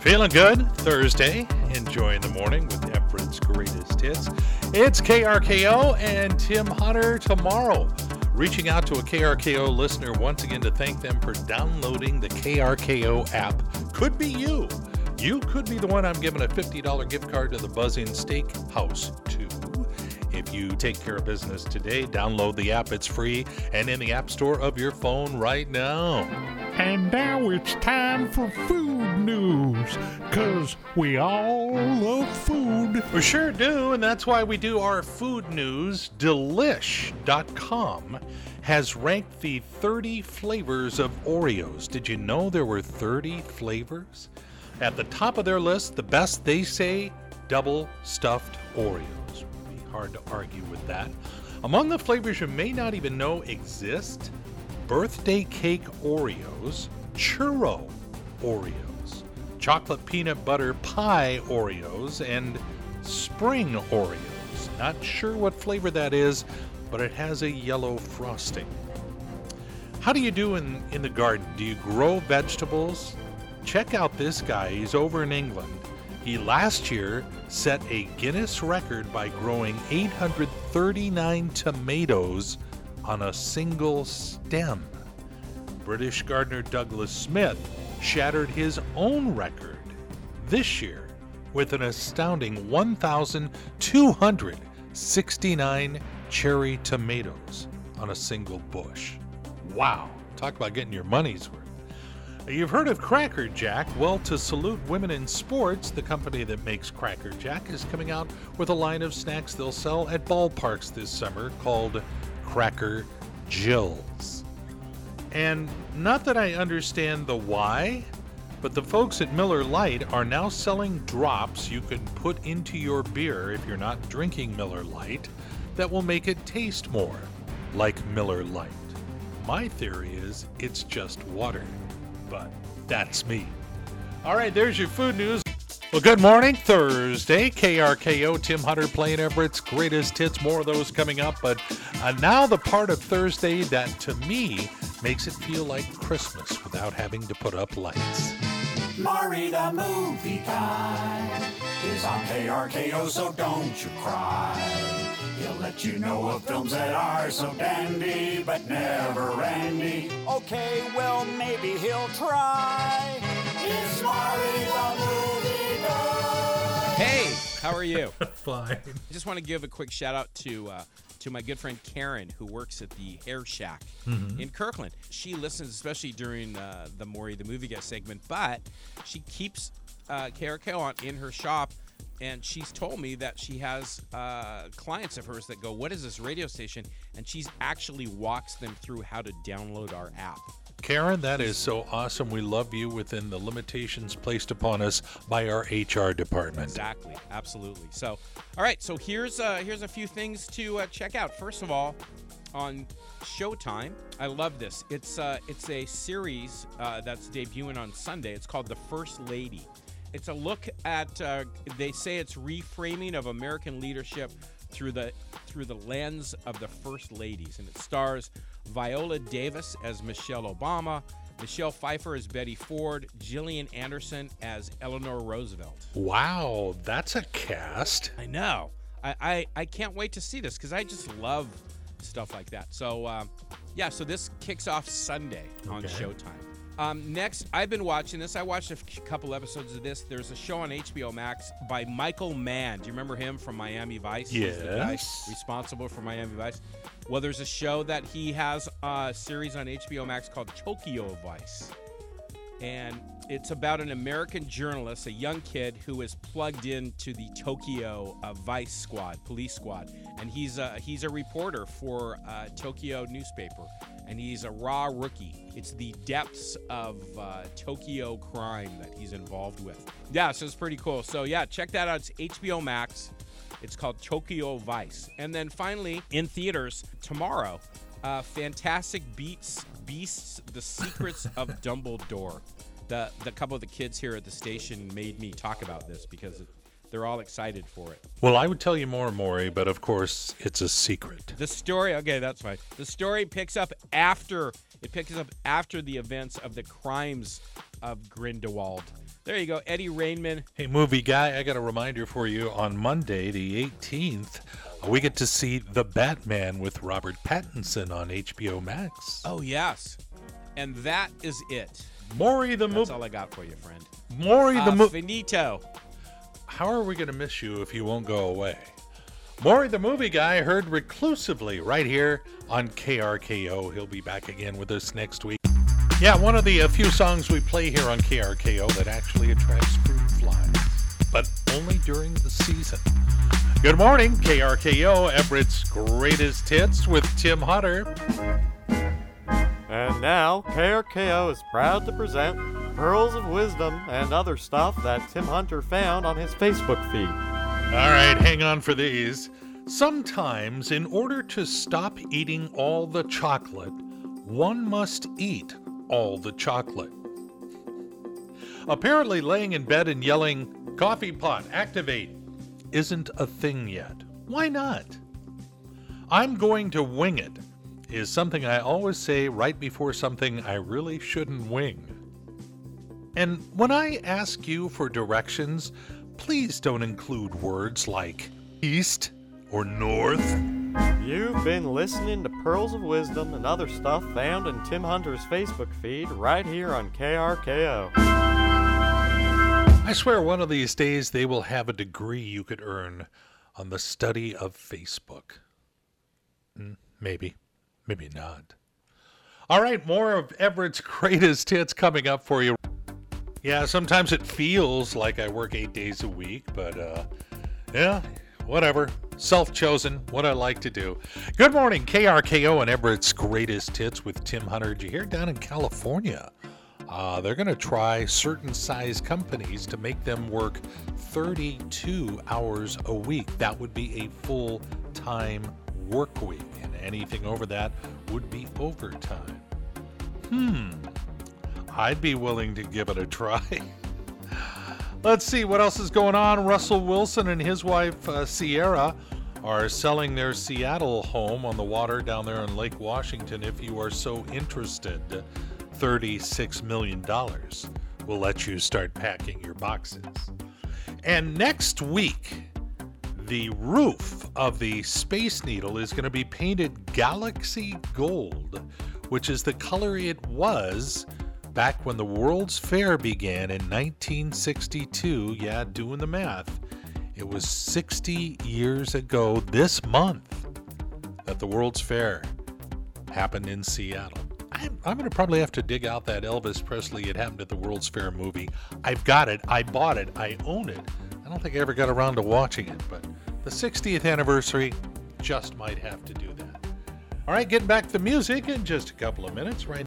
Feeling good? Thursday. Enjoying the morning with Everett's greatest hits. It's KRKO and Tim Hunter tomorrow. Reaching out to a KRKO listener once again to thank them for downloading the KRKO app. Could be you. You could be the one I'm giving a $50 gift card to the Buzz Inn Steakhouse to. If you take care of business today, download the app. It's free and in the App Store of your phone right now. And now it's time for food news, because we all love food. We sure do, and that's why we do our food news. Delish.com has ranked the 30 flavors of Oreos. Did you know there were 30 flavors? At the top of their list, the best they say double stuffed Oreos. Be hard to argue with that. Among the flavors you may not even know exist birthday cake Oreos, churro Oreos, chocolate peanut butter pie Oreos, and spring Oreos. Not sure what flavor that is, but it has a yellow frosting. How do you do in, in the garden? Do you grow vegetables? Check out this guy. He's over in England. He last year set a Guinness record by growing 839 tomatoes on a single stem. British gardener Douglas Smith shattered his own record this year with an astounding 1,269 cherry tomatoes on a single bush. Wow, talk about getting your money's worth. You've heard of Cracker Jack. Well, to salute women in sports, the company that makes Cracker Jack is coming out with a line of snacks they'll sell at ballparks this summer called Cracker Jills. And not that I understand the why, but the folks at Miller Lite are now selling drops you can put into your beer if you're not drinking Miller Lite that will make it taste more like Miller Lite. My theory is it's just water, but that's me. All right, there's your food news. Well, good morning, Thursday. KRKO, Tim Hunter playing Everett's greatest hits. More of those coming up. But uh, now the part of Thursday that to me makes it feel like Christmas without having to put up lights. Maury the movie guy is on KRKO, so don't you cry. He'll let you know of films that are so dandy, but never Randy. Okay, well, maybe he'll try. It's Maury the movie guy. Hey, how are you? Fine. I just want to give a quick shout out to uh, to my good friend Karen, who works at the Hair Shack in Kirkland. She listens, especially during uh, the Maury the Movie Guest segment, but she keeps uh, KRKO on in her shop. And she's told me that she has uh, clients of hers that go, "What is this radio station?" And she's actually walks them through how to download our app. Karen, that is so awesome. We love you within the limitations placed upon us by our HR department. Exactly, absolutely. So, all right. So here's uh, here's a few things to uh, check out. First of all, on Showtime, I love this. It's uh, it's a series uh, that's debuting on Sunday. It's called The First Lady. It's a look at uh, they say it's reframing of American leadership through the through the lens of the first ladies, and it stars Viola Davis as Michelle Obama. Michelle Pfeiffer as Betty Ford, Gillian Anderson as Eleanor Roosevelt. Wow, that's a cast. I know. I, I, I can't wait to see this because I just love stuff like that. So, um, yeah, so this kicks off Sunday on Okay. Showtime. Um, next, I've been watching this. I watched a f- couple episodes of this. There's a show on HBO Max by Michael Mann. Do you remember him from Miami Vice? He's the guy Yes. responsible for Miami Vice. Well, there's a show that he has a series on HBO Max called Tokyo Vice and it's about an American journalist, a young kid who is plugged into the Tokyo uh, Vice Squad, police squad, and he's a he's a reporter for uh, Tokyo newspaper, and he's a raw rookie. It's the depths of uh, Tokyo crime that he's involved with. Yeah, so it's pretty cool. So yeah, check that out. It's HBO Max. It's called Tokyo Vice. And then finally, in theaters tomorrow, uh, Fantastic Beats Beasts: The Secrets of Dumbledore. The the couple of the kids here at the station made me talk about this because it, they're all excited for it. Well, I would tell you more, Maury, but of course, it's a secret. The story, okay, that's fine. The story picks up after it picks up after the events of the crimes of Grindelwald. There you go, Eddie Redmayne. Hey, movie guy, I got a reminder for you. On Monday, the 18th, we get to see The Batman with Robert Pattinson on HBO Max. Oh yes, and that is it. Maury the movie. That's all I got for you, friend. Maury the Uh, movie. finito. How are we going to miss you if you won't go away? Maury the movie guy heard reclusively right here on KRKO. He'll be back again with us next week. Yeah, one of the uh, few songs we play here on KRKO that actually attracts fruit flies, but only during the season. Good morning, KRKO, Everett's greatest hits with Tim Hunter. And now, KRKO is proud to present Pearls of Wisdom and other stuff that Tim Hunter found on his Facebook feed. All right, hang on for these. Sometimes, in order to stop eating all the chocolate, one must eat all the chocolate. Apparently, laying in bed and yelling, Coffee pot, activate, isn't a thing yet. Why not? I'm going to wing it is something I always say right before something I really shouldn't wing. And when I ask you for directions, please don't include words like east or north. You've been listening to Pearls of Wisdom and other stuff found in Tim Hunter's Facebook feed right here on KRKO. I swear one of these days they will have a degree you could earn on the study of Facebook. Hmm, Maybe, maybe not. All right, more of Everett's greatest hits coming up for you. Yeah, sometimes it feels like I work eight days a week, but uh, yeah, whatever. Self chosen, what I like to do. Good morning, KRKO and Everett's greatest hits with Tim Hunter. Did you hear down in California? Uh, they're going to try certain size companies to make them work 32 hours a week. That would be a full time work week, and anything over that would be overtime. Hmm. I'd be willing to give it a try. Let's see what else is going on. Russell Wilson and his wife uh, Sierra are selling their Seattle home on the water down there in Lake Washington. If you are so interested, $36 million will let you start packing your boxes. And next week, the roof of the Space Needle is going to be painted Galaxy Gold, which is the color it was back when the World's Fair began in 1962. Yeah, doing the math. It was 60 years ago this month that the World's Fair happened in Seattle. I'm, I'm going to probably have to dig out that Elvis Presley It Happened at the World's Fair movie. I've got it. I bought it. I own it. I don't think I ever got around to watching it, but the 60th anniversary just might have to do that. All right, getting back to the music in just a couple of minutes. Right